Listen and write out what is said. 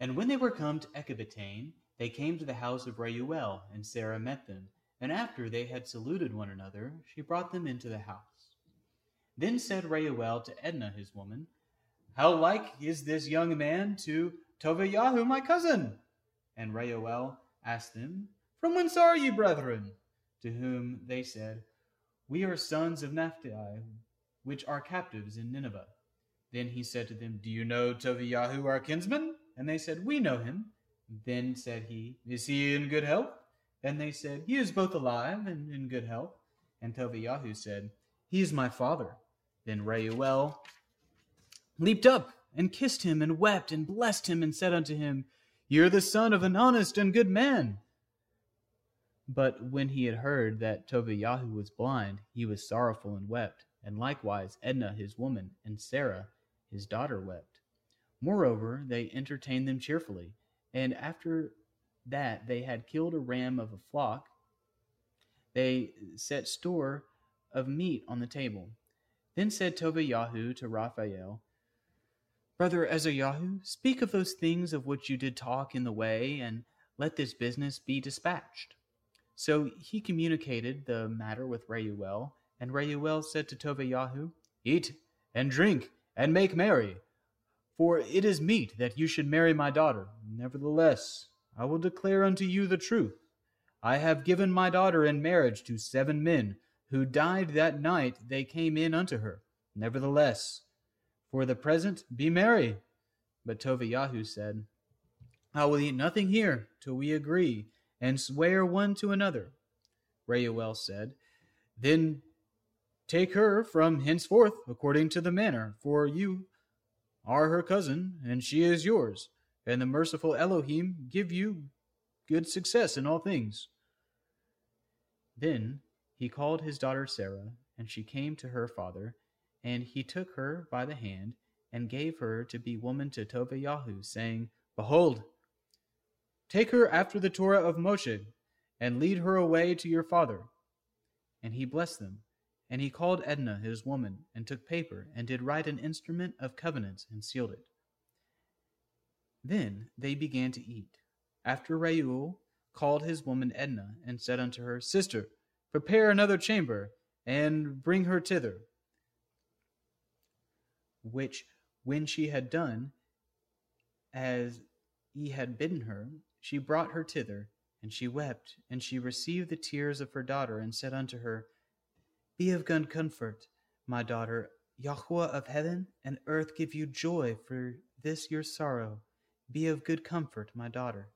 And when they were come to Ecbatane, they came to the house of Reuel, and Sarah met them. And after they had saluted one another, she brought them into the house. Then said Reuel to Edna his woman, How like is this young man to Tobiyahu my cousin? And Reuel asked them, From whence are ye, brethren? To whom they said, We are sons of Naphtali, which are captives in Nineveh. Then he said to them, Do you know Tobiyahu our kinsman? And they said, We know him. Then said he, Is he in good health? And they said, He is both alive and in good health. And Tobiyahu said, He is my father. Then Reuel leaped up and kissed him and wept and blessed him and said unto him, You are the son of an honest and good man. But when he had heard that Tobiyahu was blind, he was sorrowful and wept, and likewise Edna his woman and Sarah his daughter wept. Moreover, they entertained them cheerfully, and after that they had killed a ram of a flock, they set store of meat on the table. Then said Tobiyahu to Raphael, Brother Azaryahu, speak of those things of which you did talk in the way, and let this business be dispatched. So he communicated the matter with Reuel, and Reuel said to Tobiyahu, Eat and drink and make merry, for it is meet that you should marry my daughter. Nevertheless, I will declare unto you the truth. I have given my daughter in marriage to seven men, who died that night they came in unto her. Nevertheless, for the present, be merry. But Tobiyahu said, I will eat nothing here till we agree and swear one to another. Reuel said, Then take her from henceforth according to the manner, for you are her cousin, and she is yours, and the merciful Elohim give you good success in all things. Then he called his daughter Sarah, and she came to her father, and he took her by the hand, and gave her to be woman to Tobiyahu, saying, Behold, take her after the Torah of Moshe, and lead her away to your father. And he blessed them. And he called Edna his woman, and took paper, and did write an instrument of covenants, and sealed it. Then they began to eat. After Reuel called his woman Edna, and said unto her, Sister, prepare another chamber, and bring her thither. Which, when she had done, as he had bidden her, she brought her thither, and she wept, and she received the tears of her daughter, and said unto her, Be of good comfort, my daughter. Yahweh of heaven and earth give you joy for this your sorrow. Be of good comfort, my daughter.